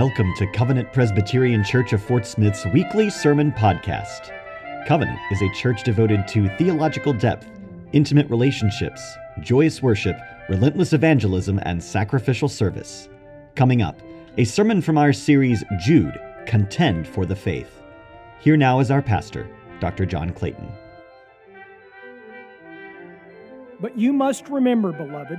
Welcome to Covenant Presbyterian Church of Fort Smith's weekly sermon podcast. Covenant is a church devoted to theological depth, intimate relationships, joyous worship, relentless evangelism, and sacrificial service. Coming up, a sermon from our series Jude Contend for the Faith. Here now is our pastor, Dr. John Clayton. But you must remember, beloved,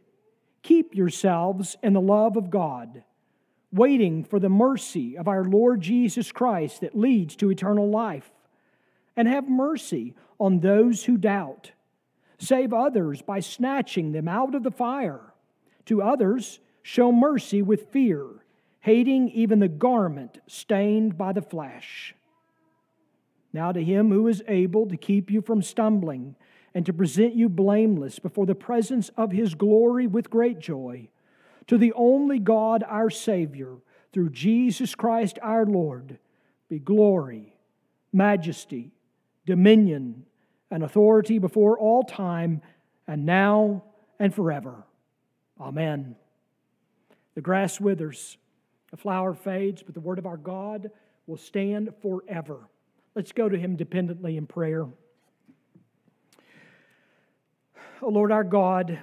Keep yourselves in the love of God, waiting for the mercy of our Lord Jesus Christ that leads to eternal life. And have mercy on those who doubt. Save others by snatching them out of the fire. To others, show mercy with fear, hating even the garment stained by the flesh. Now, to him who is able to keep you from stumbling and to present you blameless before the presence of his glory with great joy. To the only God, our Savior, through Jesus Christ our Lord, be glory, majesty, dominion, and authority before all time, and now and forever. Amen. The grass withers, the flower fades, but the word of our God will stand forever. Let's go to him dependently in prayer. O Lord our God,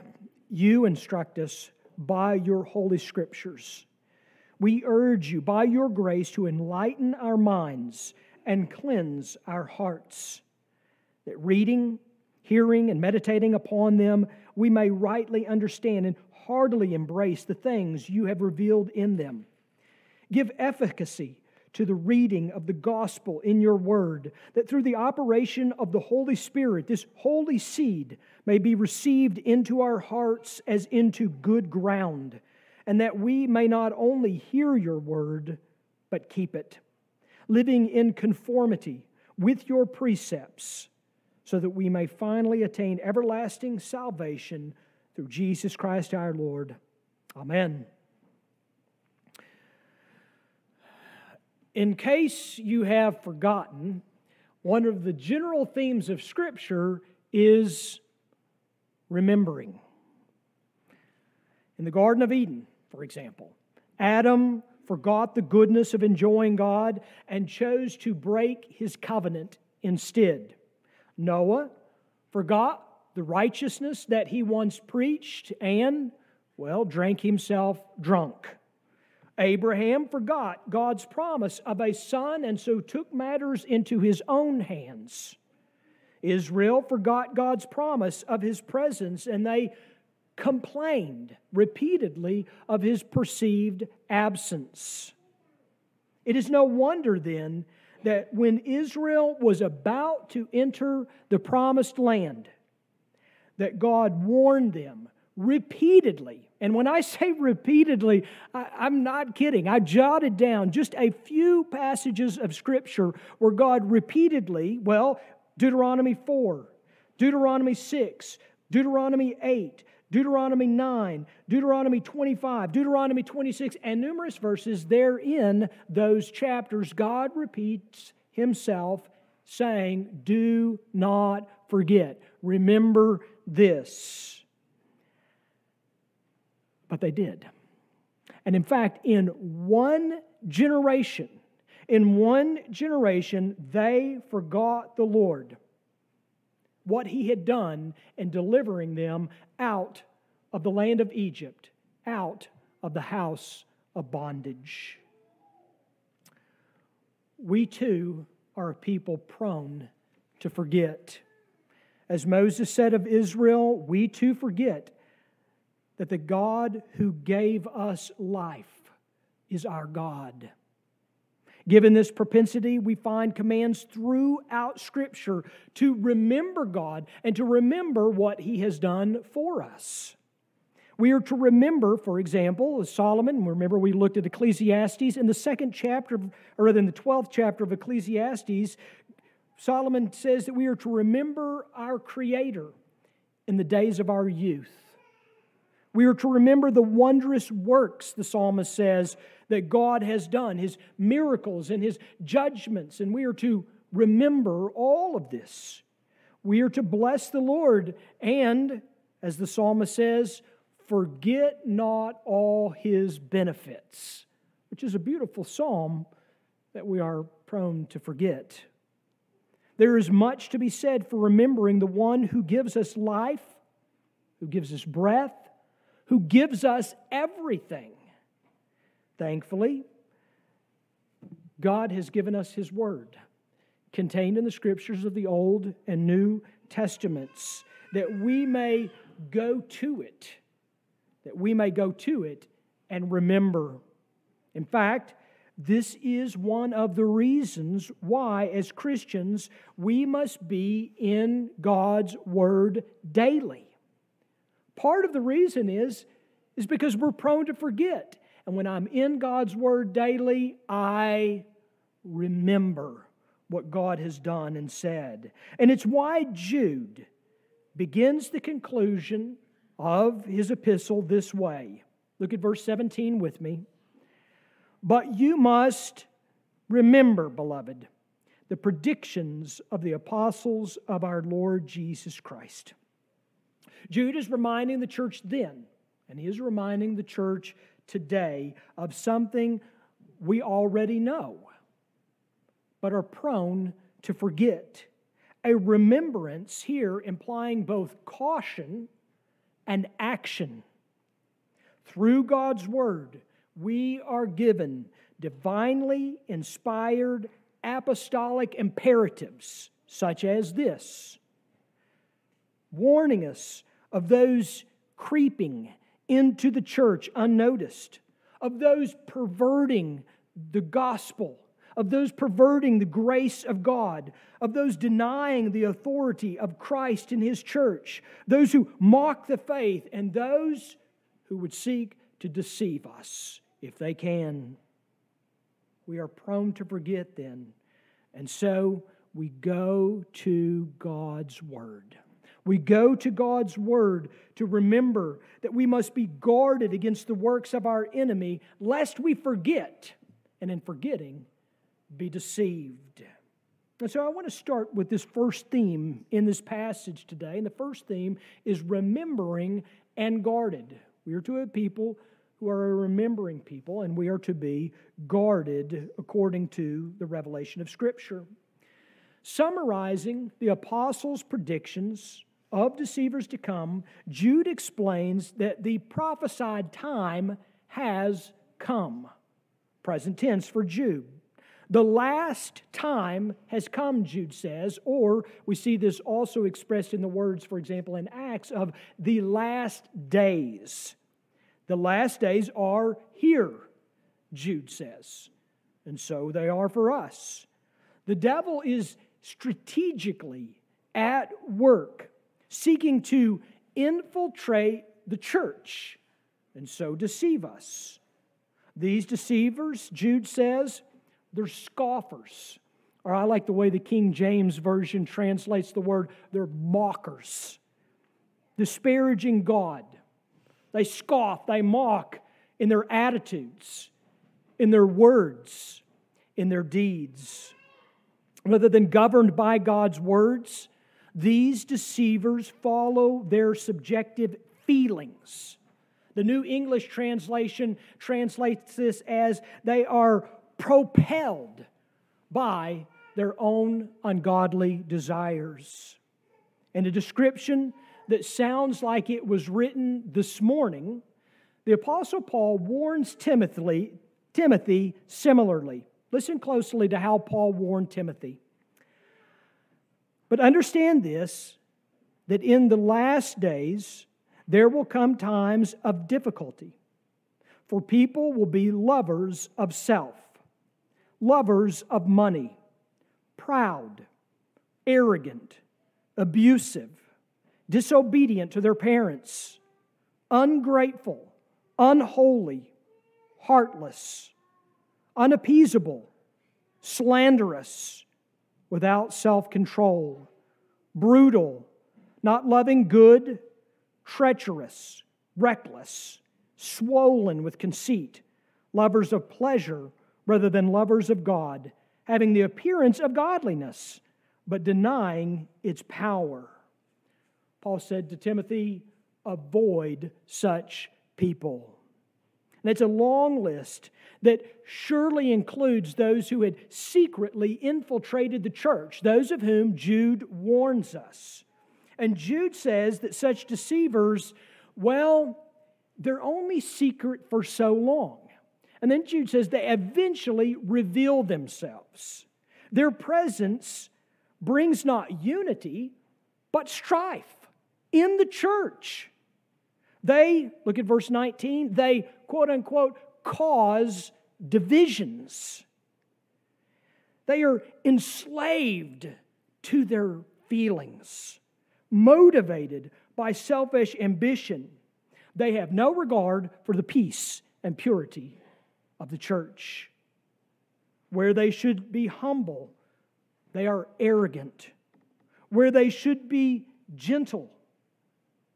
you instruct us by your holy scriptures. We urge you by your grace to enlighten our minds and cleanse our hearts, that reading, hearing, and meditating upon them, we may rightly understand and heartily embrace the things you have revealed in them. Give efficacy to the reading of the gospel in your word, that through the operation of the Holy Spirit, this holy seed may be received into our hearts as into good ground, and that we may not only hear your word, but keep it, living in conformity with your precepts, so that we may finally attain everlasting salvation through Jesus Christ our Lord. Amen. In case you have forgotten, one of the general themes of Scripture is remembering. In the Garden of Eden, for example, Adam forgot the goodness of enjoying God and chose to break his covenant instead. Noah forgot the righteousness that he once preached and, well, drank himself drunk. Abraham forgot God's promise of a son and so took matters into his own hands. Israel forgot God's promise of his presence and they complained repeatedly of his perceived absence. It is no wonder then that when Israel was about to enter the promised land, that God warned them repeatedly. And when I say repeatedly, I, am not kidding. I jotted down just a few passages of Scripture where God repeatedly, well, Deuteronomy 4, Deuteronomy 6, Deuteronomy 8, Deuteronomy 9, Deuteronomy 25, Deuteronomy 26, and numerous verses there in those chapters, God repeats Himself saying, Do not forget. Remember this. But they did. And in fact, in one generation, in one generation, they forgot the Lord, what He had done in delivering them out of the land of Egypt, out of the house of bondage. We too are a people prone to forget. As Moses said of Israel, we too forget that the God who gave us life is our God. Given this propensity, we find commands throughout Scripture to remember God and to remember what He has done for us. We are to remember, for example, Solomon, remember we looked at Ecclesiastes, in the second chapter, or in the 12th chapter of Ecclesiastes, Solomon says that we are to remember our Creator in the days of our youth. We are to remember the wondrous works, the psalmist says, that God has done, his miracles and his judgments, and we are to remember all of this. We are to bless the Lord and, as the psalmist says, forget not all his benefits, which is a beautiful psalm that we are prone to forget. There is much to be said for remembering the one who gives us life, who gives us breath, who gives us everything. Thankfully, God has given us His Word, contained in the scriptures of the Old and New Testaments, that we may go to it, that we may go to it and remember. In fact, this is one of the reasons why, as Christians, we must be in God's Word daily. Part of the reason is, is because we're prone to forget. And when I'm in God's Word daily, I remember what God has done and said. And it's why Jude begins the conclusion of his epistle this way. Look at verse 17 with me. But you must remember, beloved, the predictions of the apostles of our Lord Jesus Christ. Jude is reminding the church then, and he is reminding the church today of something we already know, but are prone to forget. A remembrance here implying both caution and action. Through God's Word, we are given divinely inspired apostolic imperatives, such as this warning us of those creeping into the church unnoticed, of those perverting the gospel, of those perverting the grace of God, of those denying the authority of Christ in His church, those who mock the faith, and those who would seek to deceive us if they can. We are prone to forget then. And so we go to God's Word. We go to God's Word to remember that we must be guarded against the works of our enemy, lest we forget, and in forgetting, be deceived. And so I want to start with this first theme in this passage today. And the first theme is remembering and guarded. We are to a people who are a remembering people, and we are to be guarded according to the revelation of Scripture. Summarizing the apostles' predictions of deceivers to come, Jude explains that the prophesied time has come. Present tense for Jude. The last time has come, Jude says, or we see this also expressed in the words, for example, in Acts, of the last days. The last days are here, Jude says, and so they are for us. The devil is strategically at work, seeking to infiltrate the church and so deceive us. These deceivers, Jude says, they're scoffers. Or I like the way the King James Version translates the word, they're mockers, disparaging God they scoff, they mock in their attitudes, in their words, in their deeds. Rather than governed by God's words, these deceivers follow their subjective feelings. The New English translation translates this as they are propelled by their own ungodly desires. And a description that sounds like it was written this morning, the Apostle Paul warns Timothy, Timothy similarly. Listen closely to how Paul warned Timothy. But understand this that in the last days there will come times of difficulty, for people will be lovers of self, lovers of money, proud, arrogant, abusive disobedient to their parents, ungrateful, unholy, heartless, unappeasable, slanderous, without self control, brutal, not loving good, treacherous, reckless, swollen with conceit, lovers of pleasure rather than lovers of God, having the appearance of godliness, but denying its power. Paul said to Timothy, avoid such people. It's a long list that surely includes those who had secretly infiltrated the church, those of whom Jude warns us. And Jude says that such deceivers, well, they're only secret for so long. And then Jude says they eventually reveal themselves. Their presence brings not unity, but strife in the church. They, look at verse 19, they quote unquote cause divisions. They are enslaved to their feelings, motivated by selfish ambition. They have no regard for the peace and purity of the church. Where they should be humble, they are arrogant. Where they should be gentle,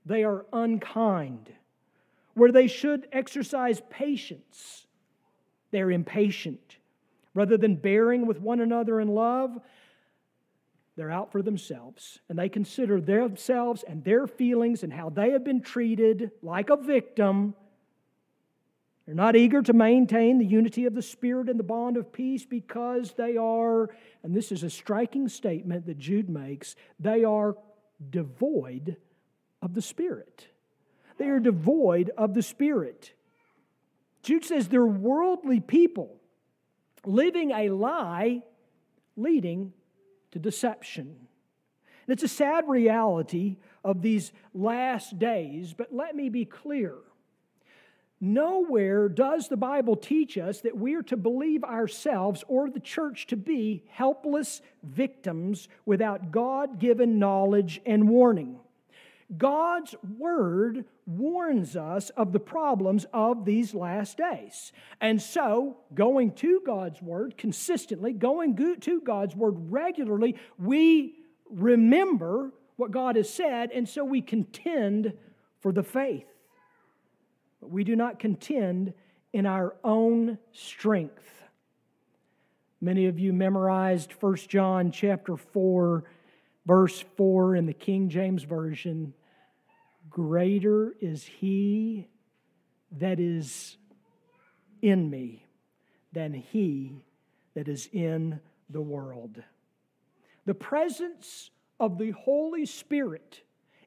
they are unkind. Where they should exercise patience, they're impatient. Rather than bearing with one another in love, they're out for themselves and they consider themselves and their feelings and how they have been treated like a victim. They're not eager to maintain the unity of the Spirit and the bond of peace because they are, and this is a striking statement that Jude makes, they are devoid of the Spirit. They are devoid of the Spirit. Jude says they're worldly people living a lie leading to deception. And it's a sad reality of these last days, but let me be clear. Nowhere does the Bible teach us that we are to believe ourselves or the church to be helpless victims without God given knowledge and warning. God's word warns us of the problems of these last days. And so, going to God's word consistently, going to God's word regularly, we remember what God has said, and so we contend for the faith. But we do not contend in our own strength. Many of you memorized 1 John chapter 4 verse 4 in the King James version. Greater is he that is in me than he that is in the world. The presence of the Holy Spirit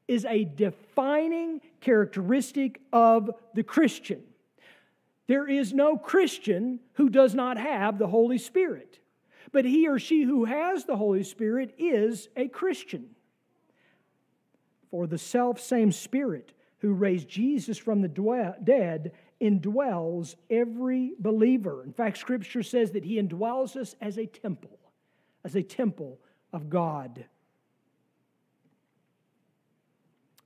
is a defining characteristic of the Christian. There is no Christian who does not have the Holy Spirit, but he or she who has the Holy Spirit is a Christian. For the self same Spirit who raised Jesus from the dead indwells every believer. In fact, Scripture says that He indwells us as a temple, as a temple of God.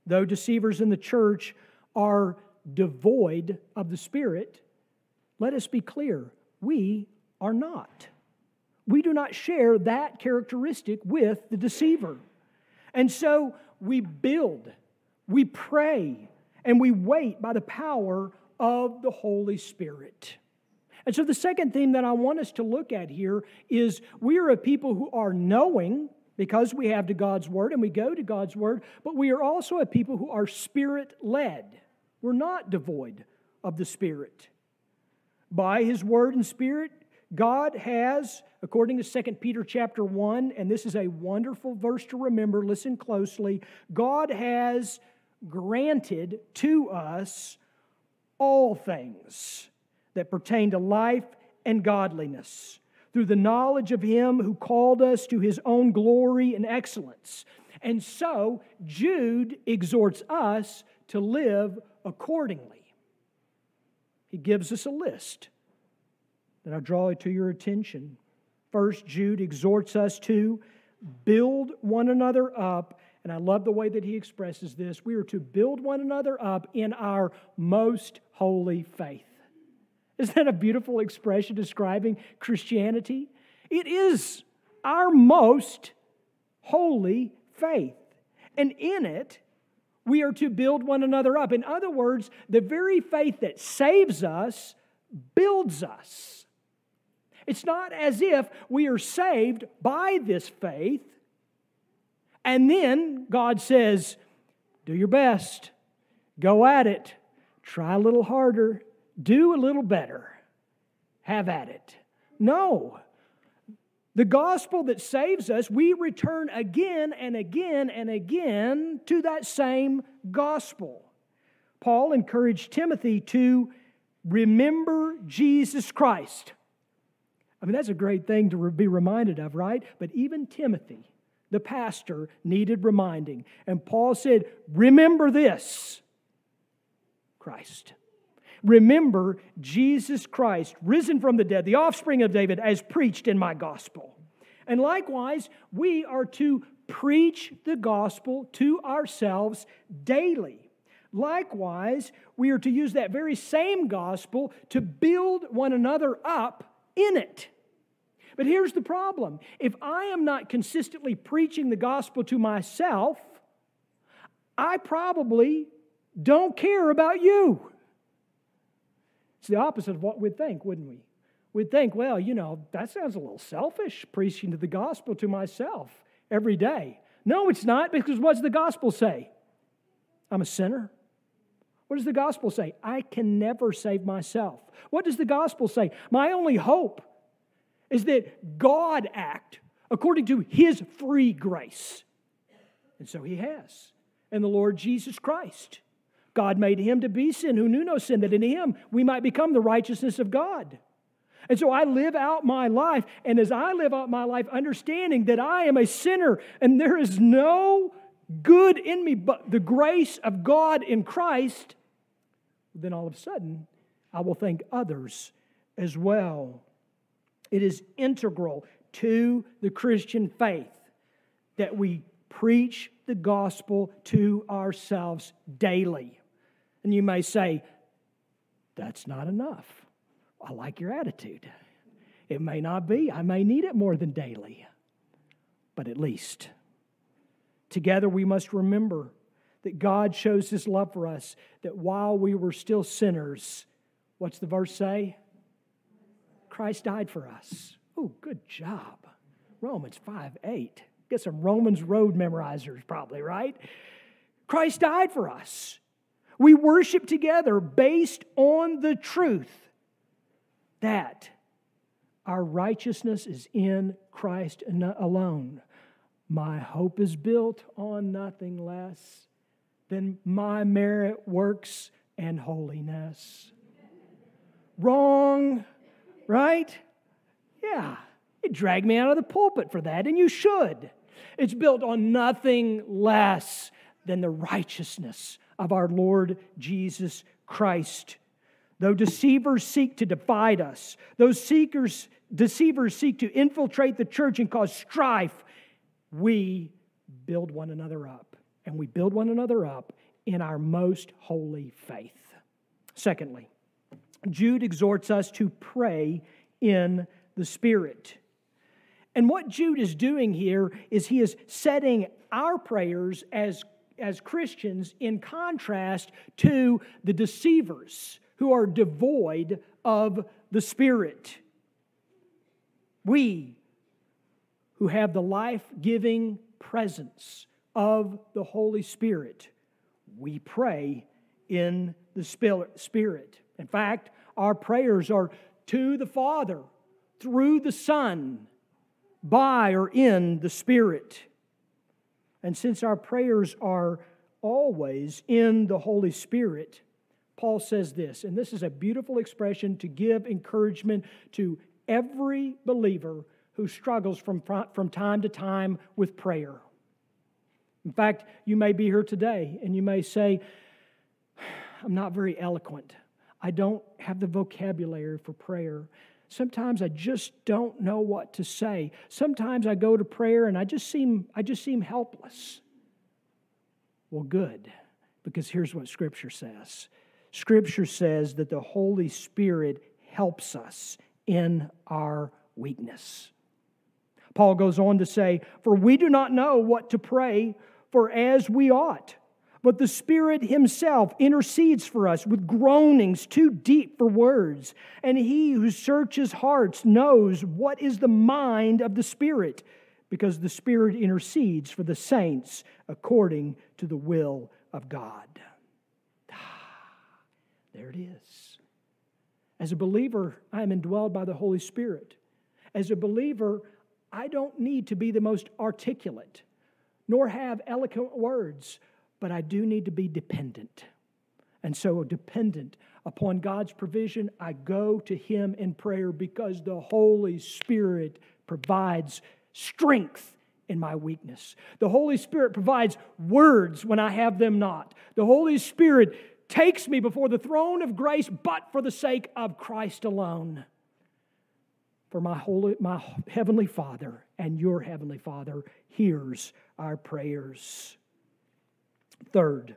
Though deceivers in the church are devoid of the Spirit, let us be clear we are not. We do not share that characteristic with the deceiver. And so we build, we pray, and we wait by the power of the Holy Spirit. And so, the second theme that I want us to look at here is we are a people who are knowing because we have to God's Word and we go to God's Word, but we are also a people who are Spirit led. We're not devoid of the Spirit. By His Word and Spirit, God has, according to 2 Peter chapter 1, and this is a wonderful verse to remember, listen closely. God has granted to us all things that pertain to life and godliness through the knowledge of Him who called us to His own glory and excellence. And so, Jude exhorts us to live accordingly. He gives us a list that I draw it to your attention. First, Jude exhorts us to build one another up And I love the way that he expresses this. We are to build one another up in our most holy faith. Isn't that a beautiful expression describing Christianity? It is our most holy faith. And in it, we are to build one another up. In other words, the very faith that saves us builds us. It's not as if we are saved by this faith, and then God says, Do your best, go at it, try a little harder, do a little better, have at it. No. The gospel that saves us, we return again and again and again to that same gospel. Paul encouraged Timothy to remember Jesus Christ. I mean, that's a great thing to be reminded of, right? But even Timothy, the pastor, needed reminding. And Paul said, Remember this Christ. Remember Jesus Christ, risen from the dead, the offspring of David, as preached in my gospel. And likewise, we are to preach the gospel to ourselves daily. Likewise, we are to use that very same gospel to build one another up in it. But here's the problem if I am not consistently preaching the gospel to myself, I probably don't care about you. It's the opposite of what we'd think, wouldn't we? We'd think, well, you know, that sounds a little selfish, preaching the gospel to myself every day. No, it's not, because what does the gospel say? I'm a sinner. What does the gospel say? I can never save myself. What does the gospel say? My only hope is that God act according to his free grace. And so he has. And the Lord Jesus Christ. God made him to be sin who knew no sin, that in him we might become the righteousness of God. And so I live out my life, and as I live out my life, understanding that I am a sinner and there is no good in me but the grace of God in Christ, then all of a sudden I will thank others as well. It is integral to the Christian faith that we preach the gospel to ourselves daily. And you may say, that's not enough. I like your attitude. It may not be. I may need it more than daily, but at least. Together, we must remember that God shows his love for us, that while we were still sinners, what's the verse say? Christ died for us. Oh, good job. Romans 5 8. Get some Romans road memorizers, probably, right? Christ died for us. We worship together based on the truth that our righteousness is in Christ alone. My hope is built on nothing less than my merit, works, and holiness. Wrong, right? Yeah, you drag me out of the pulpit for that, and you should. It's built on nothing less than the righteousness of our Lord Jesus Christ. Though deceivers seek to divide us, those seekers, deceivers seek to infiltrate the church and cause strife, we build one another up. And we build one another up in our most holy faith. Secondly, Jude exhorts us to pray in the Spirit. And what Jude is doing here is he is setting our prayers as as Christians in contrast to the deceivers who are devoid of the Spirit. We who have the life giving presence of the Holy Spirit, we pray in the Spirit. In fact, our prayers are to the Father through the Son by or in the Spirit. And since our prayers are always in the Holy Spirit, Paul says this, and this is a beautiful expression to give encouragement to every believer who struggles from, from time to time with prayer. In fact, you may be here today and you may say, I'm not very eloquent. I don't have the vocabulary for prayer. Sometimes I just don't know what to say. Sometimes I go to prayer and I just seem, I just seem helpless. Well, good, because here's what Scripture says Scripture says that the Holy Spirit helps us in our weakness. Paul goes on to say, For we do not know what to pray for as we ought. But the Spirit Himself intercedes for us with groanings too deep for words. And He who searches hearts knows what is the mind of the Spirit, because the Spirit intercedes for the saints according to the will of God. Ah, there it is. As a believer, I am indwelled by the Holy Spirit. As a believer, I don't need to be the most articulate, nor have eloquent words but I do need to be dependent. And so, dependent upon God's provision, I go to Him in prayer because the Holy Spirit provides strength in my weakness. The Holy Spirit provides words when I have them not. The Holy Spirit takes me before the throne of grace, but for the sake of Christ alone. For my, holy, my Heavenly Father and your Heavenly Father hears our prayers. Third,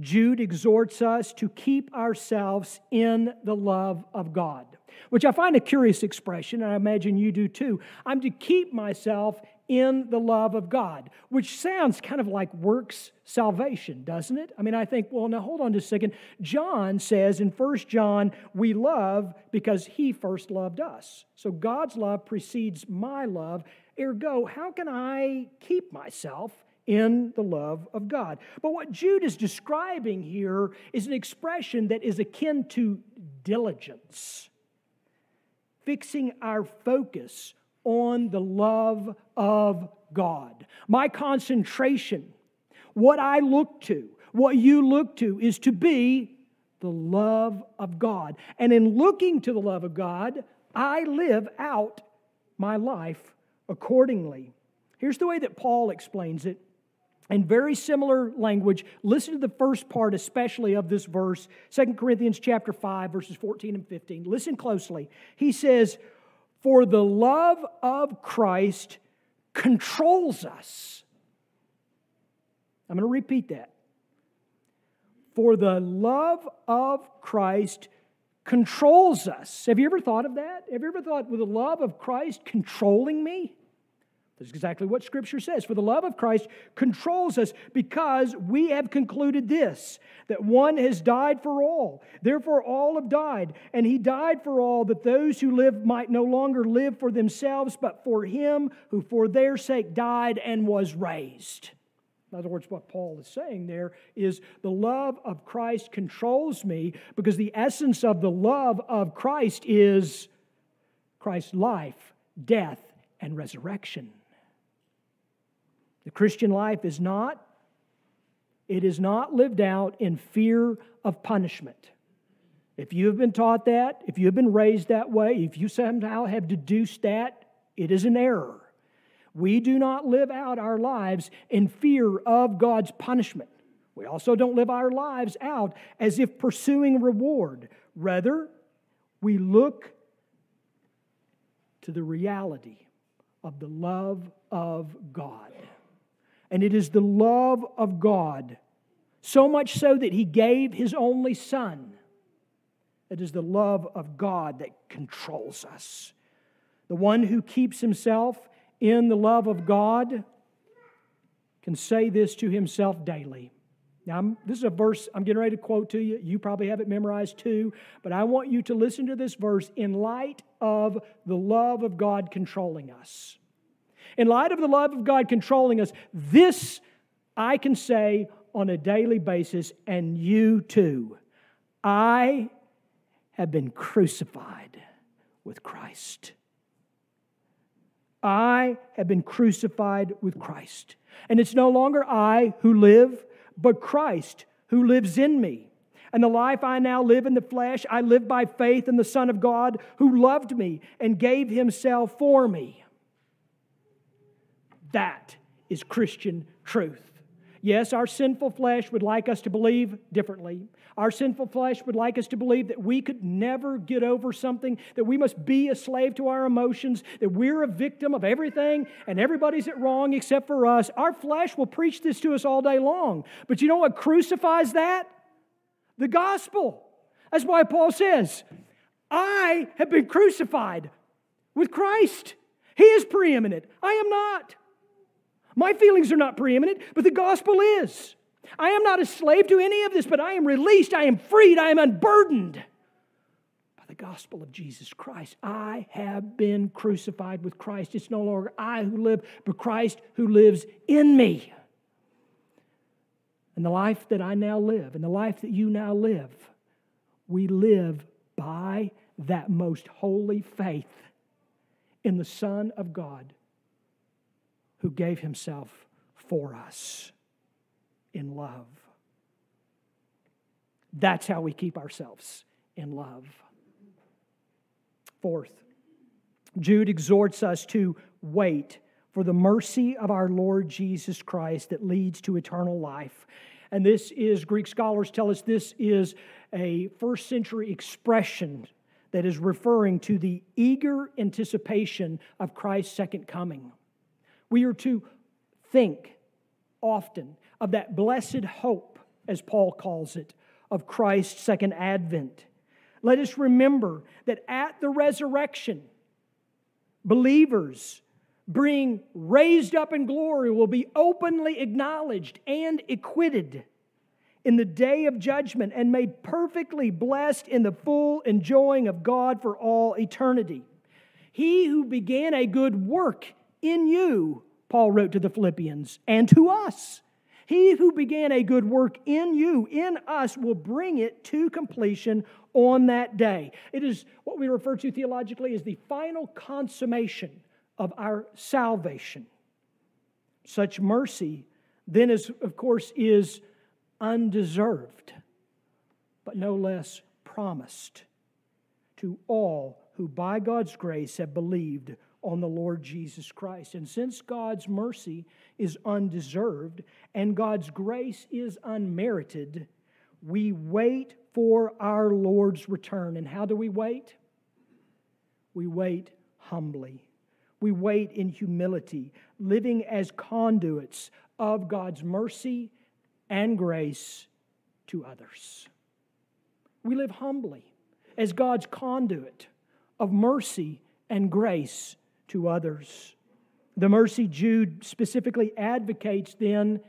Jude exhorts us to keep ourselves in the love of God, which I find a curious expression, and I imagine you do too. I'm to keep myself in the love of God, which sounds kind of like works salvation, doesn't it? I mean, I think, well, now hold on just a second. John says in First John, we love because he first loved us. So God's love precedes my love. Ergo, how can I keep myself in the love of God. But what Jude is describing here is an expression that is akin to diligence, fixing our focus on the love of God. My concentration, what I look to, what you look to, is to be the love of God. And in looking to the love of God, I live out my life accordingly. Here's the way that Paul explains it. In very similar language listen to the first part especially of this verse 2 corinthians chapter 5 verses 14 and 15 listen closely. He says for the love of christ controls us. I'm going to repeat that. For the love of christ controls us. Have you ever thought of that? Have you ever thought with the love of christ controlling me that's exactly what Scripture says. For the love of Christ controls us because we have concluded this that one has died for all. Therefore, all have died. And he died for all that those who live might no longer live for themselves, but for him who for their sake died and was raised. In other words, what Paul is saying there is the love of Christ controls me because the essence of the love of Christ is Christ's life, death, and resurrection. The Christian life is not, it is not lived out in fear of punishment. If you have been taught that, if you have been raised that way, if you somehow have deduced that, it is an error. We do not live out our lives in fear of God's punishment. We also don't live our lives out as if pursuing reward. Rather, we look to the reality of the love of God. And it is the love of God, so much so that He gave His only Son. It is the love of God that controls us. The one who keeps himself in the love of God can say this to himself daily. Now, I'm, this is a verse I'm getting ready to quote to you. You probably have it memorized too, but I want you to listen to this verse in light of the love of God controlling us. In light of the love of God controlling us, this I can say on a daily basis, and you too. I have been crucified with Christ. I have been crucified with Christ. And it's no longer I who live, but Christ who lives in me. And the life I now live in the flesh, I live by faith in the Son of God who loved me and gave himself for me. That is Christian truth. Yes, our sinful flesh would like us to believe differently. Our sinful flesh would like us to believe that we could never get over something, that we must be a slave to our emotions, that we're a victim of everything and everybody's at wrong except for us. Our flesh will preach this to us all day long. But you know what crucifies that? The gospel. That's why Paul says, I have been crucified with Christ. He is preeminent. I am not. My feelings are not preeminent, but the gospel is. I am not a slave to any of this, but I am released, I am freed, I am unburdened by the gospel of Jesus Christ. I have been crucified with Christ. It's no longer I who live, but Christ who lives in me. And the life that I now live, and the life that you now live, we live by that most holy faith in the Son of God who gave himself for us in love. That's how we keep ourselves in love. Fourth, Jude exhorts us to wait for the mercy of our Lord Jesus Christ that leads to eternal life. And this is, Greek scholars tell us, this is a first century expression that is referring to the eager anticipation of Christ's second coming. We are to think often of that blessed hope, as Paul calls it, of Christ's second advent. Let us remember that at the resurrection, believers being raised up in glory will be openly acknowledged and acquitted in the day of judgment and made perfectly blessed in the full enjoying of God for all eternity. He who began a good work in you, Paul wrote to the Philippians, and to us. He who began a good work in you, in us, will bring it to completion on that day. It is what we refer to theologically as the final consummation of our salvation. Such mercy, then, is, of course, is undeserved, but no less promised to all who by God's grace have believed on the Lord Jesus Christ. And since God's mercy is undeserved and God's grace is unmerited, we wait for our Lord's return. And how do we wait? We wait humbly. We wait in humility, living as conduits of God's mercy and grace to others. We live humbly as God's conduit of mercy and grace to others. The mercy Jude specifically advocates then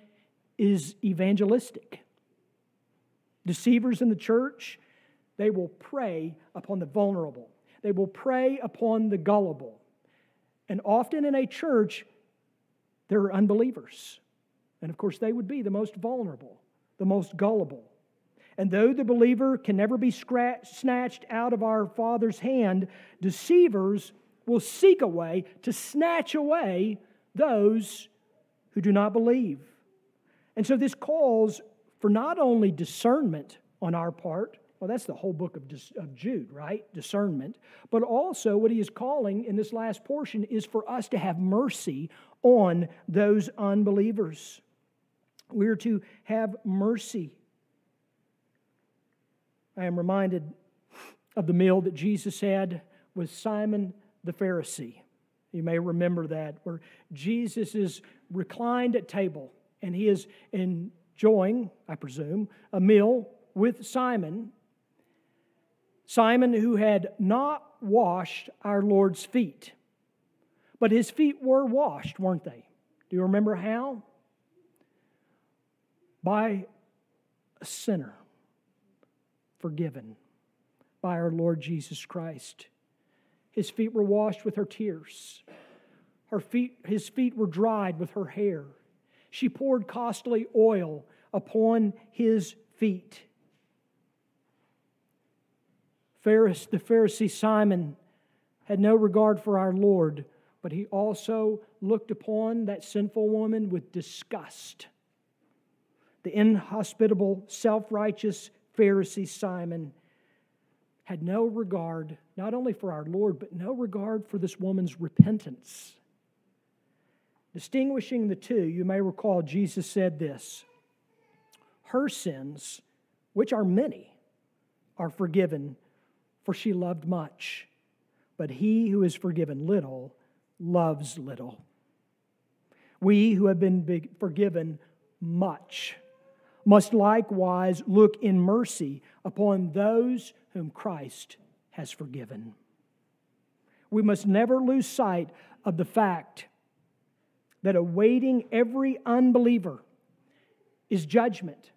is evangelistic. Deceivers in the church, they will prey upon the vulnerable, they will prey upon the gullible. And often in a church, there are unbelievers. And of course, they would be the most vulnerable, the most gullible. And though the believer can never be snatched out of our Father's hand, deceivers will seek a way to snatch away those who do not believe. And so this calls for not only discernment on our part, well, that's the whole book of, of Jude, right? Discernment. But also, what he is calling in this last portion is for us to have mercy on those unbelievers. We're to have mercy. I am reminded of the meal that Jesus had with Simon the Pharisee. You may remember that, where Jesus is reclined at table and he is enjoying, I presume, a meal with Simon. Simon, who had not washed our Lord's feet, but his feet were washed, weren't they? Do you remember how? by a sinner forgiven by our Lord Jesus Christ. His feet were washed with her tears. Her feet, his feet were dried with her hair. She poured costly oil upon his feet. the Pharisee Simon had no regard for our Lord, but he also looked upon that sinful woman with disgust the inhospitable, self righteous Pharisee Simon had no regard, not only for our Lord, but no regard for this woman's repentance. Distinguishing the two, you may recall Jesus said this Her sins, which are many, are forgiven, for she loved much. But he who is forgiven little loves little. We who have been forgiven much must likewise look in mercy upon those whom Christ has forgiven. We must never lose sight of the fact that awaiting every unbeliever is judgment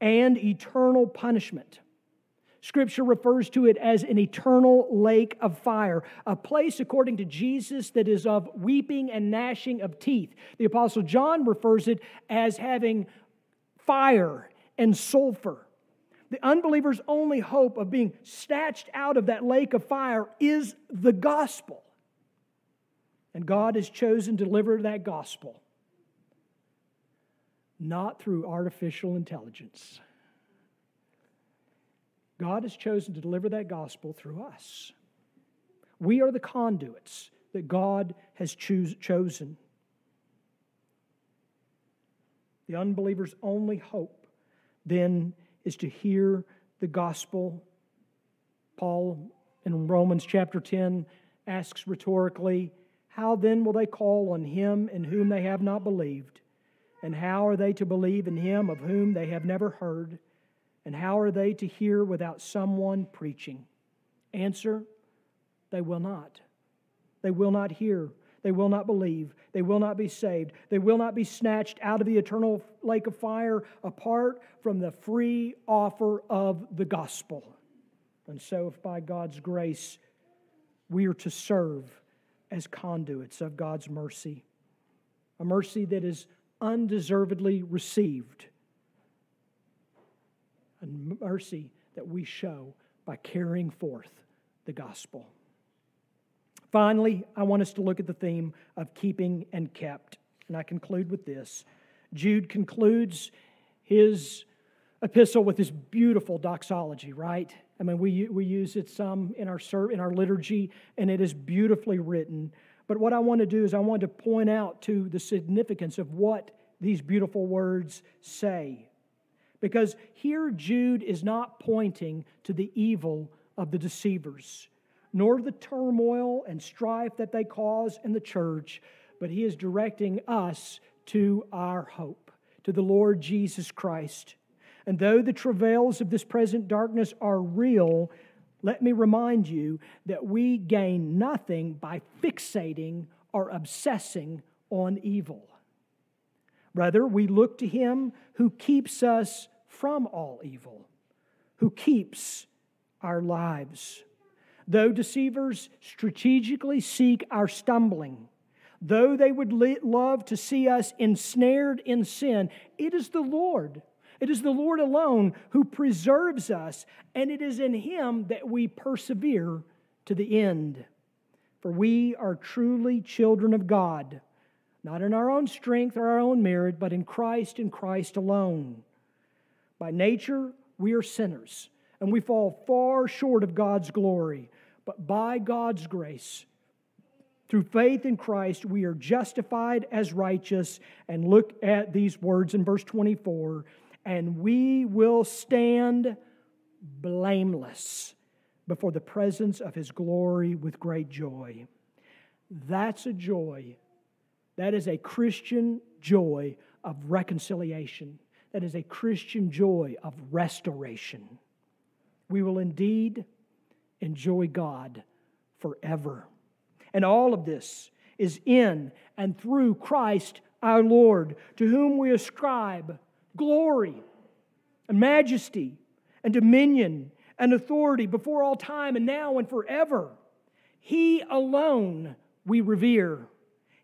and eternal punishment. Scripture refers to it as an eternal lake of fire, a place, according to Jesus, that is of weeping and gnashing of teeth. The Apostle John refers it as having fire and sulfur. The unbeliever's only hope of being snatched out of that lake of fire is the gospel. And God has chosen to deliver that gospel not through artificial intelligence. God has chosen to deliver that gospel through us. We are the conduits that God has choose, chosen. The unbeliever's only hope then is to hear the gospel. Paul in Romans chapter 10 asks rhetorically, How then will they call on him in whom they have not believed? And how are they to believe in him of whom they have never heard? And how are they to hear without someone preaching? Answer They will not. They will not hear. They will not believe. They will not be saved. They will not be snatched out of the eternal lake of fire apart from the free offer of the gospel. And so, if by God's grace we are to serve as conduits of God's mercy, a mercy that is undeservedly received, a mercy that we show by carrying forth the gospel. Finally, I want us to look at the theme of keeping and kept. And I conclude with this. Jude concludes his epistle with this beautiful doxology, right? I mean, we, we use it some in our, in our liturgy, and it is beautifully written. But what I want to do is I want to point out to the significance of what these beautiful words say. Because here Jude is not pointing to the evil of the deceivers nor the turmoil and strife that they cause in the church, but he is directing us to our hope, to the Lord Jesus Christ. And though the travails of this present darkness are real, let me remind you that we gain nothing by fixating or obsessing on evil. Rather, we look to him who keeps us from all evil, who keeps our lives. Though deceivers strategically seek our stumbling, though they would love to see us ensnared in sin, it is the Lord. It is the Lord alone who preserves us, and it is in Him that we persevere to the end. For we are truly children of God, not in our own strength or our own merit, but in Christ and Christ alone. By nature, we are sinners, and we fall far short of God's glory. But by God's grace, through faith in Christ, we are justified as righteous. And look at these words in verse 24 and we will stand blameless before the presence of his glory with great joy. That's a joy. That is a Christian joy of reconciliation. That is a Christian joy of restoration. We will indeed enjoy God forever. And all of this is in and through Christ our Lord, to whom we ascribe glory and majesty and dominion and authority before all time and now and forever. He alone we revere.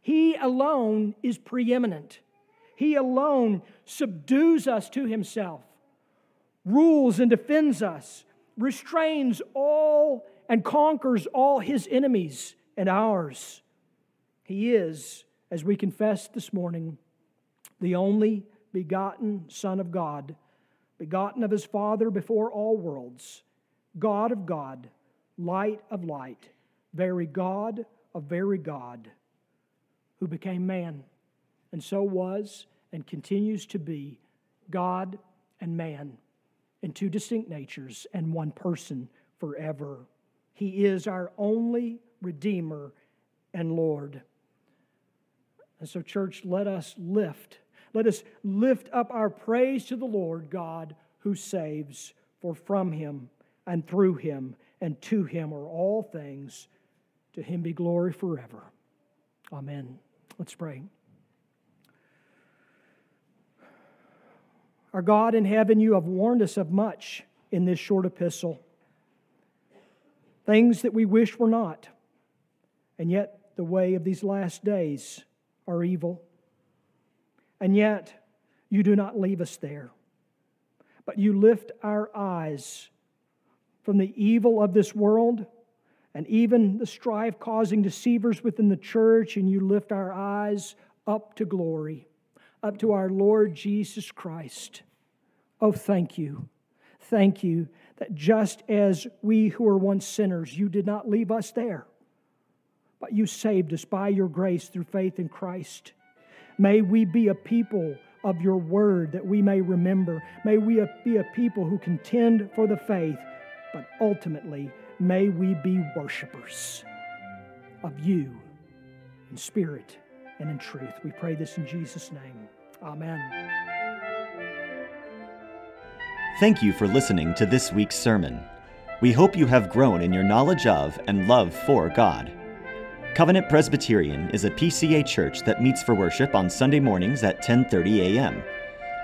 He alone is preeminent. He alone subdues us to himself, rules and defends us, restrains all and conquers all his enemies and ours. He is, as we confessed this morning, the only begotten Son of God, begotten of his Father before all worlds, God of God, light of light, very God of very God, who became man and so was and continues to be God and man in two distinct natures and one person forever. He is our only Redeemer and Lord. And so, church, let us lift, let us lift up our praise to the Lord God who saves, for from him and through him and to him are all things. To him be glory forever. Amen. Let's pray. Our God in heaven, you have warned us of much in this short epistle. Things that we wish were not. And yet, the way of these last days are evil. And yet, you do not leave us there, but you lift our eyes from the evil of this world and even the strife causing deceivers within the church, and you lift our eyes up to glory, up to our Lord Jesus Christ. Oh, thank you. Thank you that just as we who were once sinners, you did not leave us there, but you saved us by your grace through faith in Christ. May we be a people of your word that we may remember. May we be a people who contend for the faith, but ultimately, may we be worshipers of you in spirit and in truth. We pray this in Jesus' name. Amen. Thank you for listening to this week's sermon. We hope you have grown in your knowledge of and love for God. Covenant Presbyterian is a PCA church that meets for worship on Sunday mornings at 10:30 a.m.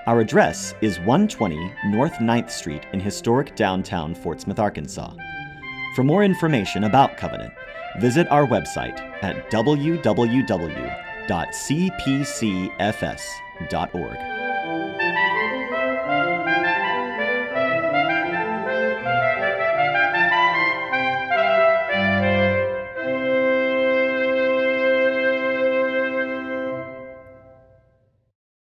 Our address is 120 North 9th Street in historic downtown Fort Smith, Arkansas. For more information about Covenant, visit our website at www.cpcfs.org.